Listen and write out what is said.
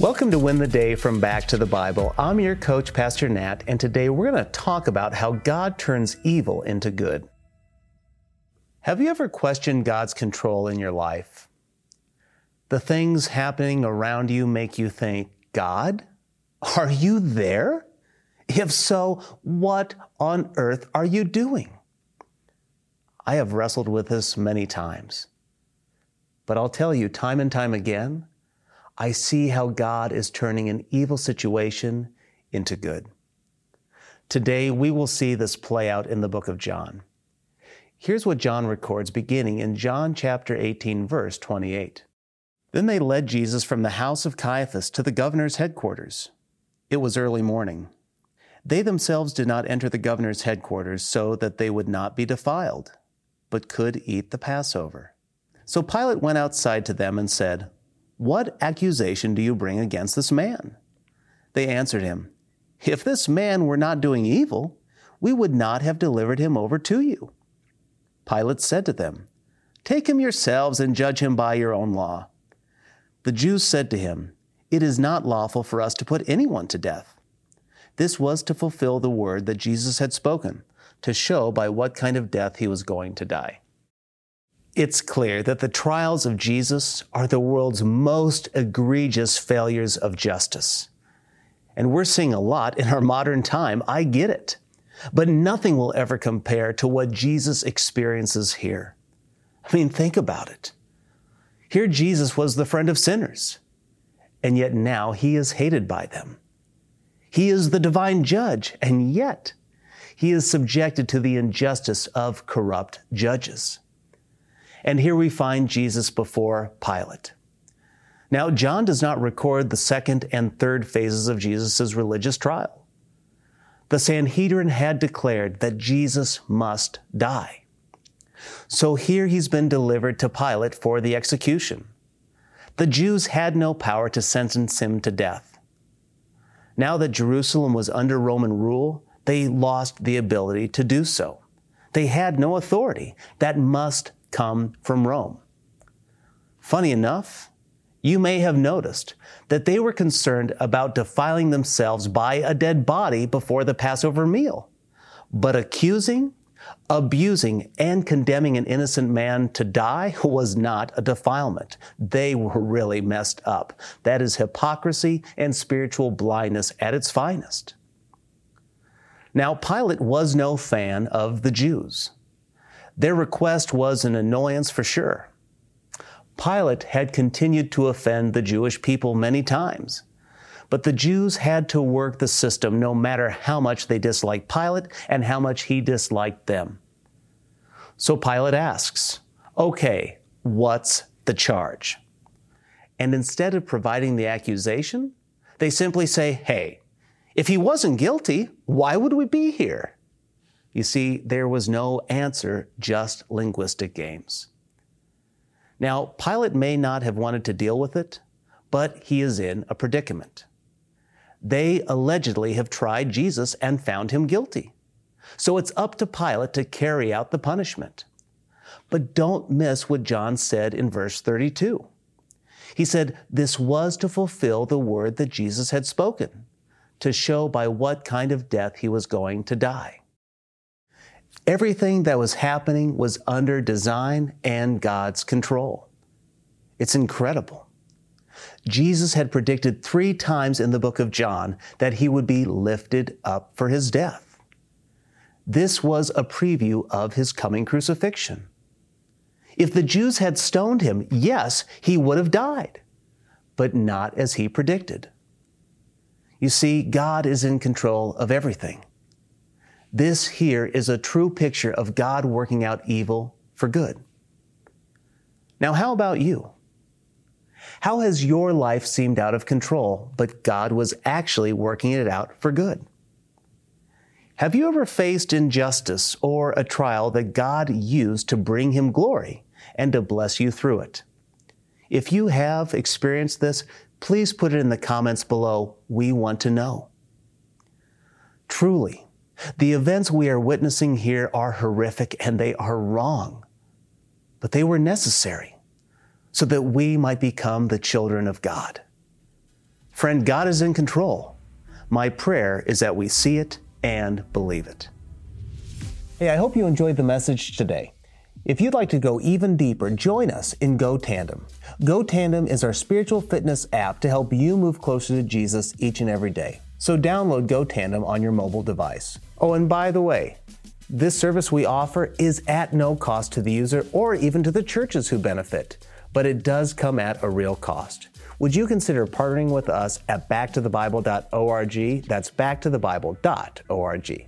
Welcome to Win the Day from Back to the Bible. I'm your coach, Pastor Nat, and today we're going to talk about how God turns evil into good. Have you ever questioned God's control in your life? The things happening around you make you think, God, are you there? If so, what on earth are you doing? I have wrestled with this many times. But I'll tell you, time and time again, I see how God is turning an evil situation into good. Today, we will see this play out in the book of John. Here's what John records beginning in John chapter 18, verse 28. Then they led Jesus from the house of Caiaphas to the governor's headquarters. It was early morning. They themselves did not enter the governor's headquarters so that they would not be defiled, but could eat the Passover. So Pilate went outside to them and said, what accusation do you bring against this man? They answered him, If this man were not doing evil, we would not have delivered him over to you. Pilate said to them, Take him yourselves and judge him by your own law. The Jews said to him, It is not lawful for us to put anyone to death. This was to fulfill the word that Jesus had spoken, to show by what kind of death he was going to die. It's clear that the trials of Jesus are the world's most egregious failures of justice. And we're seeing a lot in our modern time. I get it. But nothing will ever compare to what Jesus experiences here. I mean, think about it. Here, Jesus was the friend of sinners, and yet now he is hated by them. He is the divine judge, and yet he is subjected to the injustice of corrupt judges. And here we find Jesus before Pilate. Now, John does not record the second and third phases of Jesus' religious trial. The Sanhedrin had declared that Jesus must die. So here he's been delivered to Pilate for the execution. The Jews had no power to sentence him to death. Now that Jerusalem was under Roman rule, they lost the ability to do so. They had no authority. That must come from Rome. Funny enough, you may have noticed that they were concerned about defiling themselves by a dead body before the Passover meal. But accusing, abusing, and condemning an innocent man to die was not a defilement. They were really messed up. That is hypocrisy and spiritual blindness at its finest. Now, Pilate was no fan of the Jews. Their request was an annoyance for sure. Pilate had continued to offend the Jewish people many times. But the Jews had to work the system no matter how much they disliked Pilate and how much he disliked them. So Pilate asks, okay, what's the charge? And instead of providing the accusation, they simply say, hey, if he wasn't guilty, why would we be here? You see, there was no answer, just linguistic games. Now, Pilate may not have wanted to deal with it, but he is in a predicament. They allegedly have tried Jesus and found him guilty. So it's up to Pilate to carry out the punishment. But don't miss what John said in verse 32. He said, This was to fulfill the word that Jesus had spoken, to show by what kind of death he was going to die. Everything that was happening was under design and God's control. It's incredible. Jesus had predicted three times in the book of John that he would be lifted up for his death. This was a preview of his coming crucifixion. If the Jews had stoned him, yes, he would have died, but not as he predicted. You see, God is in control of everything. This here is a true picture of God working out evil for good. Now, how about you? How has your life seemed out of control, but God was actually working it out for good? Have you ever faced injustice or a trial that God used to bring Him glory and to bless you through it? If you have experienced this, please put it in the comments below. We want to know. Truly, the events we are witnessing here are horrific and they are wrong, but they were necessary so that we might become the children of God. Friend, God is in control. My prayer is that we see it and believe it. Hey, I hope you enjoyed the message today. If you'd like to go even deeper, join us in Go Tandem. Go Tandem is our spiritual fitness app to help you move closer to Jesus each and every day. So download Go Tandem on your mobile device. Oh, and by the way, this service we offer is at no cost to the user or even to the churches who benefit, but it does come at a real cost. Would you consider partnering with us at backtothebible.org? That's backtothebible.org.